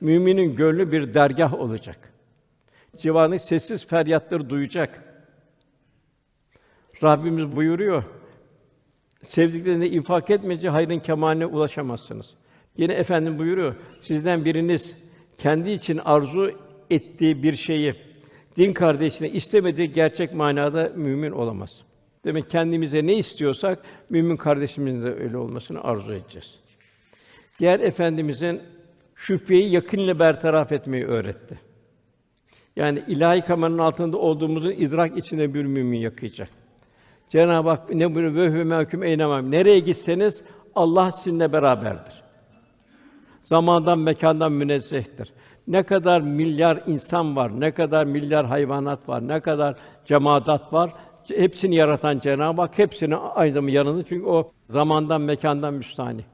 Müminin gönlü bir dergah olacak. Civanı sessiz feryatları duyacak. Rabbimiz buyuruyor. Sevdiklerine infak etmeyince hayrın kemaline ulaşamazsınız. Yine efendim buyuruyor. Sizden biriniz kendi için arzu ettiği bir şeyi din kardeşine istemediği gerçek manada mümin olamaz. Demek kendimize ne istiyorsak mümin kardeşimizin de öyle olmasını arzu edeceğiz. Diğer efendimizin şüpheyi yakınla bertaraf etmeyi öğretti. Yani ilahi kameranın altında olduğumuzun idrak içinde bir mümin yakayacak. Cenab-ı Hak ne buyuruyor? Ve hü mehkum eynemem. Nereye gitseniz Allah sizinle beraberdir. Zamandan, mekandan münezzehtir. Ne kadar milyar insan var, ne kadar milyar hayvanat var, ne kadar cemaat var, hepsini yaratan Cenab-ı Hak hepsini aynı zamanda yanında çünkü o zamandan, mekandan müstahni.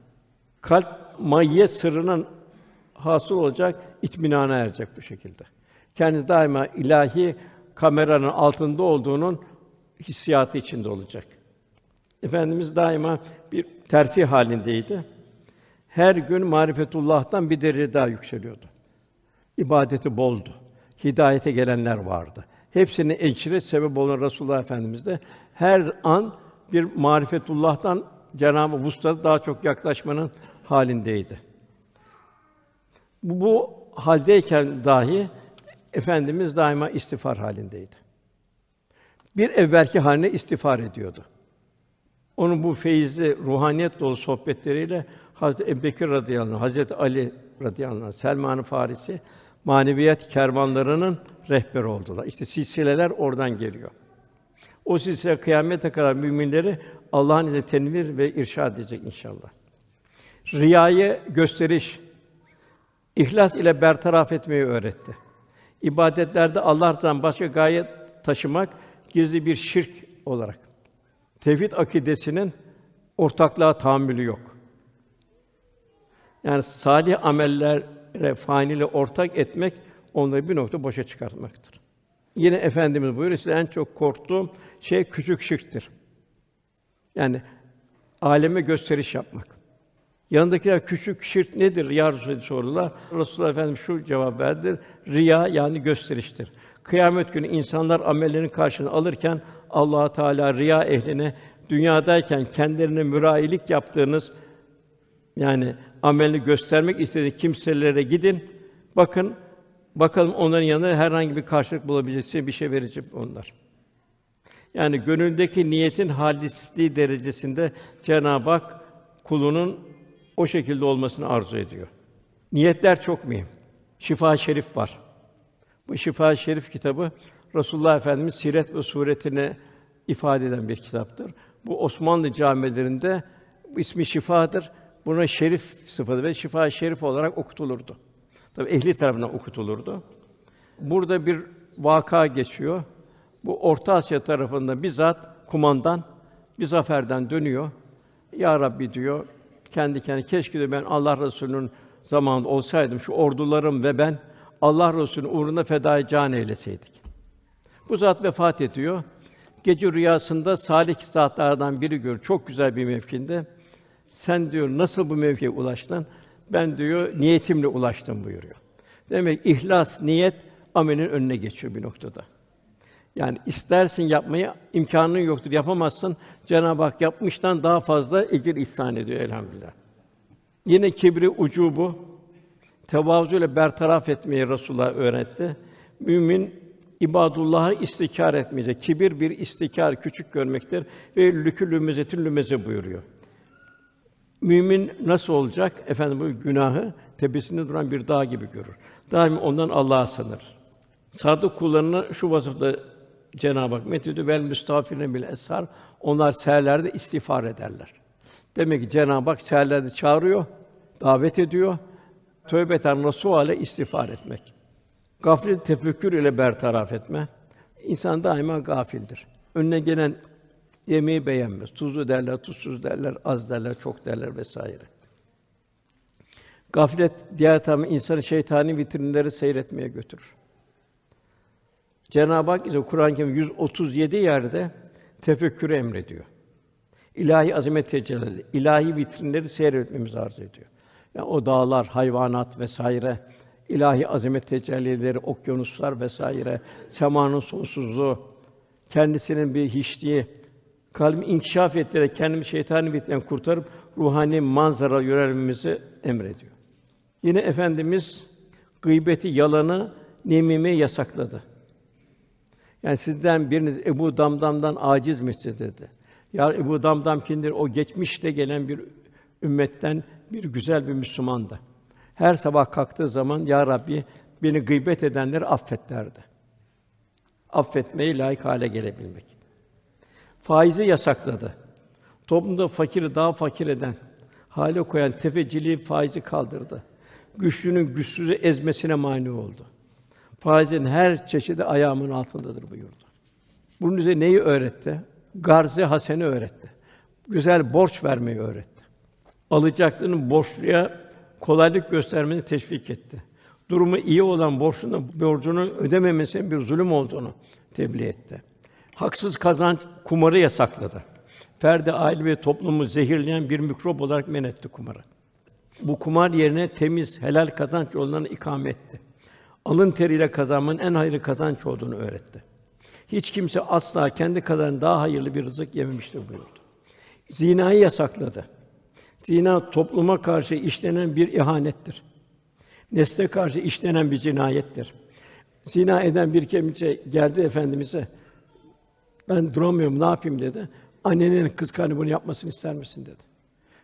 Kalp mayye sırrının hasıl olacak, itminana erecek bu şekilde. Kendi daima ilahi kameranın altında olduğunun hissiyatı içinde olacak. Efendimiz daima bir terfi halindeydi. Her gün marifetullah'tan bir derece daha yükseliyordu. İbadeti boldu. Hidayete gelenler vardı. Hepsinin ecri sebep olan Resulullah Efendimiz de her an bir marifetullah'tan Cenab-ı Vuslat'a daha çok yaklaşmanın halindeydi. Bu, bu haldeyken dahi Efendimiz daima istiğfar halindeydi. Bir evvelki haline istiğfar ediyordu. Onun bu feyizli, ruhaniyet dolu sohbetleriyle Hazreti Ebubekir radıyallahu anh, Hazreti Ali radıyallahu anh, Selman-ı Farisi maneviyat kervanlarının rehberi oldular. İşte silsileler oradan geliyor. O silsile kıyamete kadar müminleri Allah'ın izniyle tenvir ve irşad edecek inşallah. Riyayı gösteriş, ihlas ile bertaraf etmeyi öğretti. İbadetlerde Allah'tan başka gaye taşımak gizli bir şirk olarak. Tevhid akidesinin ortaklığa tahammülü yok. Yani salih amellere faniyle ortak etmek onları bir nokta boşa çıkartmaktır. Yine efendimiz buyuruyor size en çok korktuğum şey küçük şirktir. Yani aleme gösteriş yapmak. Yanındakiler küçük şirk nedir ya Resulallah sorular. Resulullah Efendimiz şu cevap verdi. Riya yani gösteriştir. Kıyamet günü insanlar amellerin karşılığını alırken Allah Teala riya ehline dünyadayken kendilerine mürayilik yaptığınız yani amelini göstermek istediği kimselere gidin. Bakın bakalım onların yanında herhangi bir karşılık bulabileceğiniz bir şey verecek onlar. Yani gönüldeki niyetin halisliği derecesinde Cenab-ı Hak kulunun o şekilde olmasını arzu ediyor. Niyetler çok mühim. Şifa Şerif var. Bu Şifa Şerif kitabı Resulullah Efendimiz siret ve suretini ifade eden bir kitaptır. Bu Osmanlı camilerinde ismi şifadır. Buna şerif sıfatı ve şifa şerif olarak okutulurdu. Tabii ehli tarafından okutulurdu. Burada bir vaka geçiyor. Bu Orta Asya tarafında bizzat kumandan bir zaferden dönüyor. Ya Rabbi diyor kendi kendine keşke de ben Allah Resulü'nün zamanında olsaydım şu ordularım ve ben Allah Resulü'nün uğruna fedai can eyleseydik. Bu zat vefat ediyor. Gece rüyasında salih zatlardan biri gör. Çok güzel bir mevkinde. Sen diyor nasıl bu mevkiye ulaştın? Ben diyor niyetimle ulaştım buyuruyor. Demek ihlas, niyet amelin önüne geçiyor bir noktada. Yani istersin yapmayı, imkanın yoktur, yapamazsın. Cenab-ı Hak yapmıştan daha fazla ecir ihsan ediyor elhamdülillah. Yine kibri ucubu tevazu ile bertaraf etmeyi Resulullah öğretti. Mümin ibadullah'ı istikar etmeyecek. Kibir bir istikar, küçük görmektir ve lükülü lümeze buyuruyor. Mümin nasıl olacak? Efendim bu günahı tepesinde duran bir dağ gibi görür. Daim ondan Allah'a sığınır. Sadık kullarına şu vasıfta Cenab-ı Hak methediyor vel müstağfirine bil eshar. Onlar seherlerde istiğfar ederler. Demek ki Cenab-ı Hak seherlerde çağırıyor, davet ediyor. Tövbeten nasuhale istiğfar etmek. Gaflet tefekkür ile bertaraf etme. İnsan daima gafildir. Önüne gelen yemeği beğenmez. Tuzlu derler, tuzsuz derler, az derler, çok derler vesaire. Gaflet diğer tarafı insanı şeytani vitrinleri seyretmeye götürür. Cenab-ı Hak ise Kur'an-ı Kerim 137 yerde tefekkürü emrediyor. İlahi azamet tecelli, ilahi vitrinleri seyretmemizi arz ediyor. Yani o dağlar, hayvanat vesaire, ilahi azamet tecellileri, okyanuslar vesaire, semanın sonsuzluğu, kendisinin bir hiçliği, kalbimi inkişaf ettirerek kendimi şeytani vitrinden kurtarıp ruhani manzara yönelmemizi emrediyor. Yine efendimiz gıybeti, yalanı, nemimi yasakladı. Yani sizden biriniz Ebu Damdam'dan aciz mi dedi. Ya Ebu Damdam kimdir? O geçmişte gelen bir ümmetten bir güzel bir Müslümandı. Her sabah kalktığı zaman ya Rabbi beni gıybet edenleri affet derdi. Affetmeyi layık hale gelebilmek. Faizi yasakladı. Toplumda fakiri daha fakir eden, hale koyan tefeciliği faizi kaldırdı. Güçlünün güçsüzü ezmesine mani oldu. Faizin her çeşidi ayağımın altındadır buyurdu. Bunun üzerine neyi öğretti? Garzi haseni öğretti. Güzel borç vermeyi öğretti. Alacaklının borçluya kolaylık göstermeni teşvik etti. Durumu iyi olan borçlunun borcunu ödememesinin bir zulüm olduğunu tebliğ etti. Haksız kazanç kumarı yasakladı. Ferdi aile ve toplumu zehirleyen bir mikrop olarak men etti kumarı. Bu kumar yerine temiz, helal kazanç yollarını ikame etti. Alın teriyle kazanmanın en hayırlı kazanç olduğunu öğretti. Hiç kimse asla kendi kadar daha hayırlı bir rızık yememiştir buyurdu. Zinayı yasakladı. Zina topluma karşı işlenen bir ihanettir. Nesle karşı işlenen bir cinayettir. Zina eden bir kimse geldi efendimize. Ben duramıyorum, ne yapayım dedi. Annenin kız karnı bunu yapmasını ister misin dedi.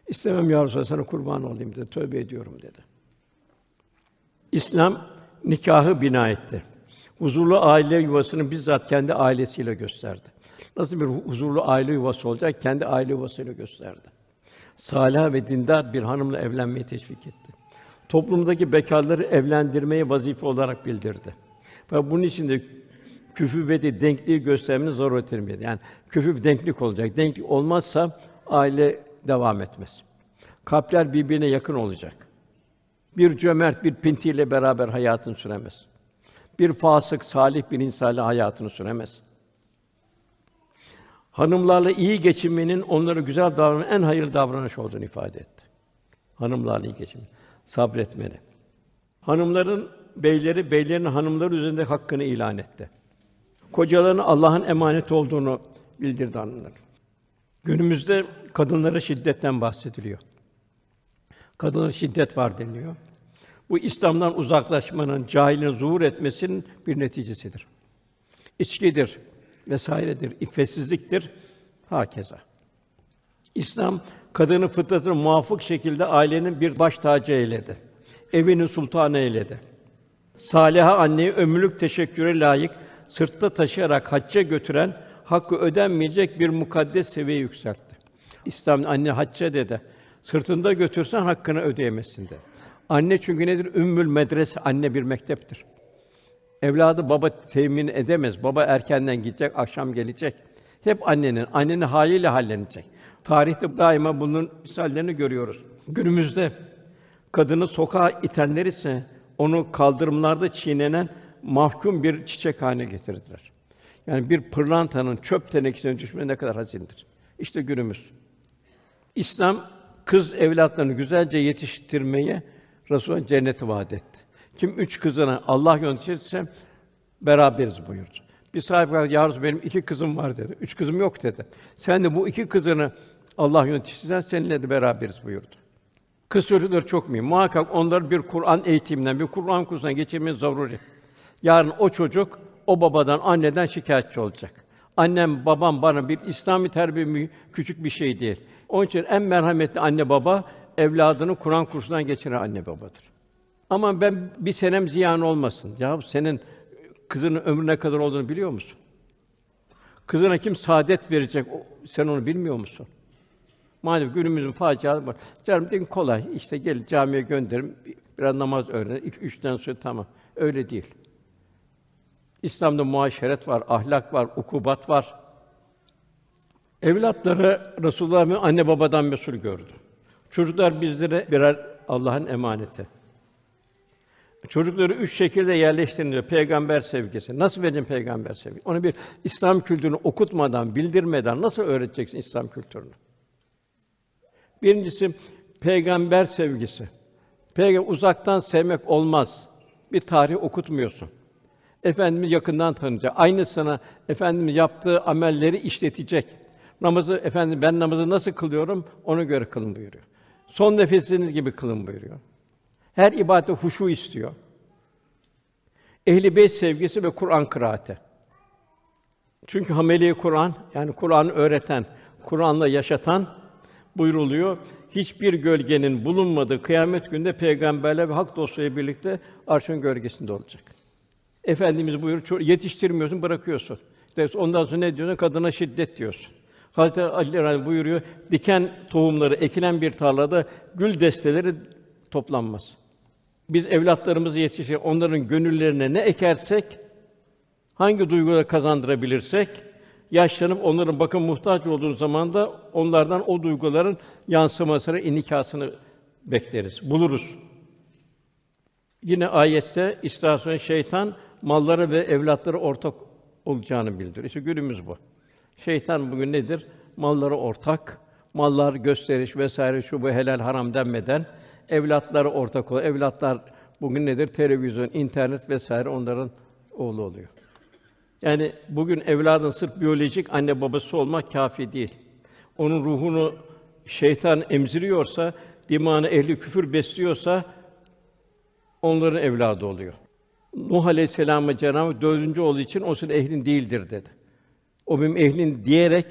İstemem ya Resulallah, sana kurban olayım dedi. Tövbe ediyorum dedi. İslam nikahı bina etti. Huzurlu aile yuvasını bizzat kendi ailesiyle gösterdi. Nasıl bir huzurlu aile yuvası olacak? Kendi aile yuvasıyla gösterdi. Salih ve dindar bir hanımla evlenmeyi teşvik etti. Toplumdaki bekarları evlendirmeyi vazife olarak bildirdi. Ve bunun için de küfüveti, denkliği göstermenin zaruretini Yani küfüv denklik olacak. Denklik olmazsa aile devam etmez. Kalpler birbirine yakın olacak. Bir cömert bir pintiyle beraber hayatını süremez. Bir fasık, salih bir insanla hayatını süremez. Hanımlarla iyi geçinmenin onlara güzel davranan en hayırlı davranış olduğunu ifade etti. Hanımlarla iyi geçinme, sabretmeli. Hanımların beyleri, beylerin hanımları üzerinde hakkını ilan etti. Kocaların Allah'ın emanet olduğunu bildirdi hanımlar. Günümüzde kadınlara şiddetten bahsediliyor. Kadına şiddet var deniliyor. Bu İslam'dan uzaklaşmanın, cahilin zuhur etmesinin bir neticesidir. İçkidir, vesairedir, iffetsizliktir, hakeza. İslam kadını fıtratına muvafık şekilde ailenin bir baş tacı eyledi. Evinin sultanı eyledi. Saliha anneyi ömürlük teşekküre layık, sırtta taşıyarak hacca götüren, hakkı ödenmeyecek bir mukaddes seviyeye yükseltti. İslam anne hacca dedi. Sırtında götürsen hakkını ödeyemezsin de. Anne çünkü nedir? Ümmül medrese, anne bir mekteptir. Evladı baba temin edemez. Baba erkenden gidecek, akşam gelecek. Hep annenin, annenin haliyle hallenecek. Tarihte daima bunun misallerini görüyoruz. Günümüzde kadını sokağa itenler ise onu kaldırımlarda çiğnenen mahkum bir çiçek haline getirdiler. Yani bir pırlantanın çöp tenekesine düşmesi ne kadar hazindir. İşte günümüz. İslam kız evlatlarını güzelce yetiştirmeye Resulullah cenneti vaat etti. Kim üç kızını Allah gönderirse beraberiz buyurdu. Bir sahibi var, "Ya Resulallah, benim iki kızım var dedi. Üç kızım yok dedi. Sen de bu iki kızını Allah yönetirsen seninle de beraberiz buyurdu. Kız çocukları çok mühim. Muhakkak onları bir Kur'an eğitiminden, bir Kur'an kursuna geçirmemiz zaruri. Yarın o çocuk o babadan, anneden şikayetçi olacak. Annem, babam bana bir İslami terbiye küçük bir şey değil. Onun için en merhametli anne baba evladını Kur'an kursundan geçiren anne babadır. Ama ben bir senem ziyan olmasın. Ya senin kızının ömrü ne kadar olduğunu biliyor musun? Kızına kim saadet verecek? Sen onu bilmiyor musun? Maalesef günümüzün faciaları var. Canım dedim kolay. İşte gel camiye gönderim. Biraz namaz öğren. İlk üçten sonra tamam. Öyle değil. İslam'da muaşeret var, ahlak var, ukubat var. Evlatları Resulullah anne babadan mesul gördü. Çocuklar bizlere birer Allah'ın emaneti. Çocukları üç şekilde yerleştiriliyor. Peygamber sevgisi. Nasıl vereceksin peygamber sevgisi? Onu bir İslam kültürünü okutmadan, bildirmeden nasıl öğreteceksin İslam kültürünü? Birincisi peygamber sevgisi. Peygamber uzaktan sevmek olmaz. Bir tarih okutmuyorsun. Efendimiz yakından tanıyacak. Aynısına Efendimiz yaptığı amelleri işletecek. Namazı efendim ben namazı nasıl kılıyorum ona göre kılın buyuruyor. Son nefesiniz gibi kılın buyuruyor. Her ibadete huşu istiyor. Ehli beyt sevgisi ve Kur'an kıraati. Çünkü hameli Kur'an yani Kur'an'ı öğreten, Kur'an'la yaşatan buyruluyor. Hiçbir gölgenin bulunmadığı kıyamet günde peygamberler ve hak dostlarıyla birlikte arşın gölgesinde olacak. Efendimiz "Ço- yetiştirmiyorsun, bırakıyorsun. İşte ondan sonra ne diyorsun? Kadına şiddet diyorsun. Hazreti Ali anh buyuruyor, diken tohumları ekilen bir tarlada gül desteleri toplanmaz. Biz evlatlarımızı yetiştir, onların gönüllerine ne ekersek, hangi duyguları kazandırabilirsek, yaşlanıp onların bakım muhtaç olduğu zaman da onlardan o duyguların yansımasını, inikasını bekleriz, buluruz. Yine ayette İsra şeytan malları ve evlatları ortak olacağını bildiriyor. İşte günümüz bu. Şeytan bugün nedir? Malları ortak, mallar gösteriş vesaire şu bu helal haram denmeden evlatları ortak oluyor. Evlatlar bugün nedir? Televizyon, internet vesaire onların oğlu oluyor. Yani bugün evladın sırf biyolojik anne babası olmak kafi değil. Onun ruhunu şeytan emziriyorsa, dimağını ehli küfür besliyorsa onların evladı oluyor. Nuh Aleyhisselam'a Cenab-ı dördüncü olduğu için o senin ehlin değildir dedi. O benim ehlin diyerek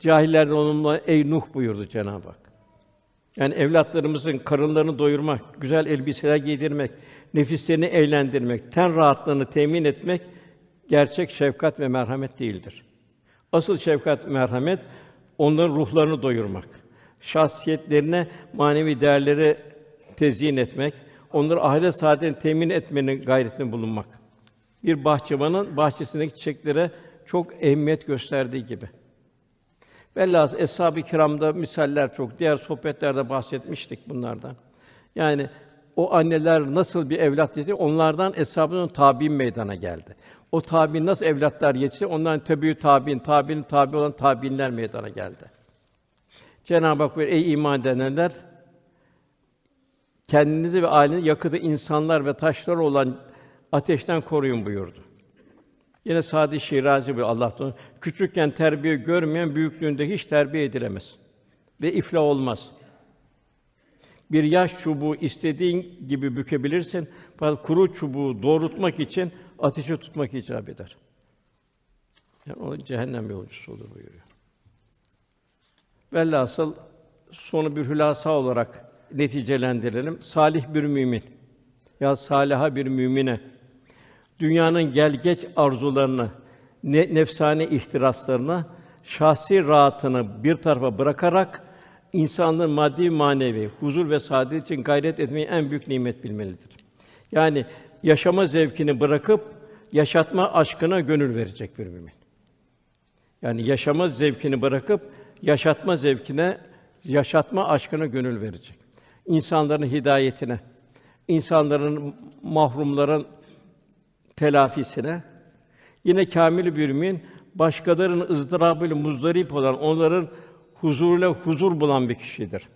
cahillerden onunla ey Nuh buyurdu Cenab-ı Hak. Yani evlatlarımızın karınlarını doyurmak, güzel elbiseler giydirmek, nefislerini eğlendirmek, ten rahatlığını temin etmek gerçek şefkat ve merhamet değildir. Asıl şefkat, merhamet onların ruhlarını doyurmak, şahsiyetlerine manevi değerleri tezyin etmek, onları ahiret saadetini temin etmenin gayretinde bulunmak. Bir bahçıvanın bahçesindeki çiçeklere çok ehemmiyet gösterdiği gibi. Velhâsıl eshab-ı kiramda misaller çok. Diğer sohbetlerde bahsetmiştik bunlardan. Yani o anneler nasıl bir evlat yetişti, onlardan eshabının tabiin meydana geldi. O tabiin nasıl evlatlar yetişti, onların tebiü tabiin, tabiin tabi olan tabiinler meydana geldi. Cenab-ı Hak buyuruyor, ey iman edenler, kendinizi ve ailenizi yakıtı insanlar ve taşlar olan ateşten koruyun buyurdu. Yine Sadi Şirazi bir Allah'tan küçükken terbiye görmeyen büyüklüğünde hiç terbiye edilemez ve iflah olmaz. Bir yaş çubuğu istediğin gibi bükebilirsin fakat kuru çubuğu doğrultmak için ateşe tutmak icap eder. Yani o cehennem yolcusu olur buyuruyor. Velhasıl sonu bir hülasa olarak neticelendirelim. Salih bir mümin ya saliha bir mümine dünyanın gelgeç arzularını, ne, nefsani ihtiraslarını, şahsi rahatını bir tarafa bırakarak insanlığın maddi manevi huzur ve saadet için gayret etmeyi en büyük nimet bilmelidir. Yani yaşama zevkini bırakıp yaşatma aşkına gönül verecek bir mümin. Yani yaşama zevkini bırakıp yaşatma zevkine, yaşatma aşkına gönül verecek. İnsanların hidayetine, insanların mahrumların telafisine, yine kamil bir mümin başkalarının ızdırabıyla muzdarip olan, onların huzuruyla huzur bulan bir kişidir.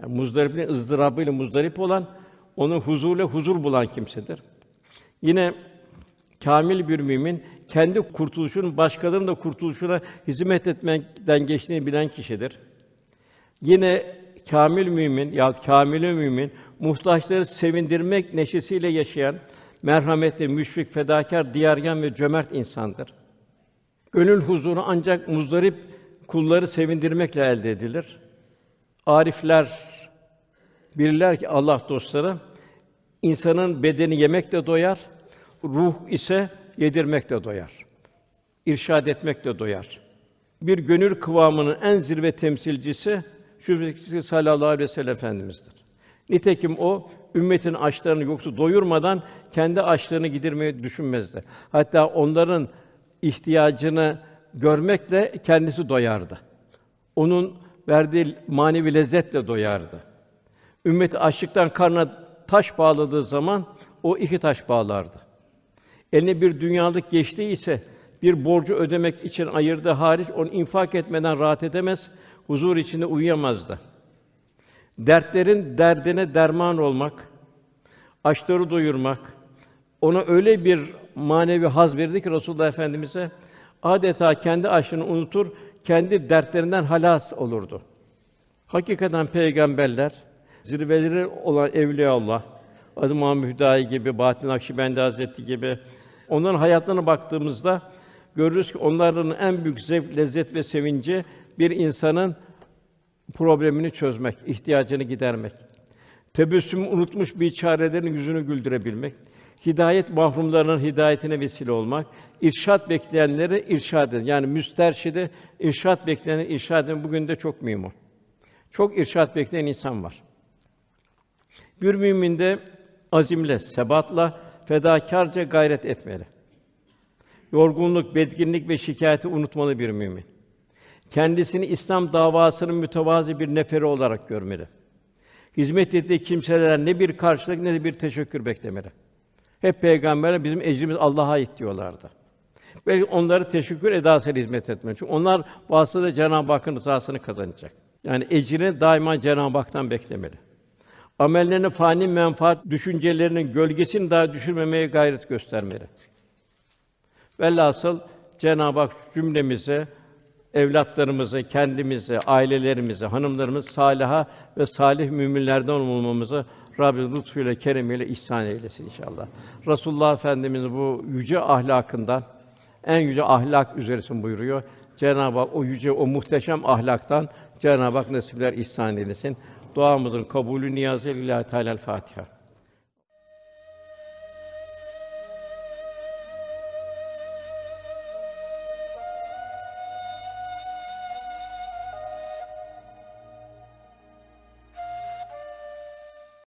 Yani muzdarip'in ızdırabıyla muzdarip olan, onun huzuruyla huzur bulan kimsedir. Yine kamil bir mümin kendi kurtuluşunun başkalarının da kurtuluşuna hizmet etmekten geçtiğini bilen kişidir. Yine kamil mümin ya kamil mümin muhtaçları sevindirmek neşesiyle yaşayan merhametli, müşfik, fedakar, diyargen ve cömert insandır. Gönül huzuru ancak muzdarip kulları sevindirmekle elde edilir. Arifler bilirler ki Allah dostları insanın bedeni yemekle doyar, ruh ise yedirmekle doyar. İrşad etmekle doyar. Bir gönül kıvamının en zirve temsilcisi şüphesiz sallallahu aleyhi ve sellem efendimizdir. Nitekim o ümmetin açlarını yoksa doyurmadan kendi açlarını gidirmeyi düşünmezdi. Hatta onların ihtiyacını görmekle kendisi doyardı. Onun verdiği manevi lezzetle doyardı. Ümmet açlıktan karnına taş bağladığı zaman o iki taş bağlardı. Eline bir dünyalık geçtiği ise bir borcu ödemek için ayırdığı hariç onu infak etmeden rahat edemez, huzur içinde uyuyamazdı. Dertlerin derdine derman olmak, açları doyurmak, ona öyle bir manevi haz verirdi ki Resulullah Efendimize adeta kendi açlığını unutur, kendi dertlerinden halas olurdu. Hakikaten peygamberler, zirveleri olan evliya Allah, Aziz Muhammed Hüdayi gibi, Bahattin Akşibendi Hazretleri gibi onların hayatlarına baktığımızda görürüz ki onların en büyük zevk, lezzet ve sevinci bir insanın problemini çözmek, ihtiyacını gidermek. Tebessümü unutmuş bir çarelerin yüzünü güldürebilmek, hidayet mahrumlarının hidayetine vesile olmak, irşat bekleyenleri irşad eden. Yani müsterşide irşat bekleyenleri irşad eden bugün de çok mühim. Çok irşat bekleyen insan var. Bir mümin de azimle, sebatla, fedakarca gayret etmeli. Yorgunluk, bedginlik ve şikayeti unutmalı bir mümin. Kendisini İslam davasının mütevazi bir neferi olarak görmeli. Hizmet ettiği kimselerden ne bir karşılık ne de bir teşekkür beklemeli. Hep peygamberler bizim ecrimiz Allah'a ait diyorlardı. Ve onları teşekkür edasıyla hizmet etmeli. Çünkü onlar vasıtasıyla Cenab-ı Hakk'ın rızasını kazanacak. Yani ecrini daima Cenab-ı Hak'tan beklemeli. Amellerini fani menfaat düşüncelerinin gölgesini daha düşürmemeye gayret göstermeli. Velhasıl Cenab-ı Hak cümlemize evlatlarımızı, kendimizi, ailelerimizi, hanımlarımız saliha ve salih müminlerden olmamızı Rabbimiz lütfuyla, keremiyle ihsan eylesin inşallah. Resulullah Efendimiz bu yüce ahlakından en yüce ahlak üzeresin buyuruyor. Cenab-ı Hak o yüce, o muhteşem ahlaktan Cenab-ı Hak nasipler ihsan eylesin. Duamızın kabulü niyazı lillahi Teala Fatiha.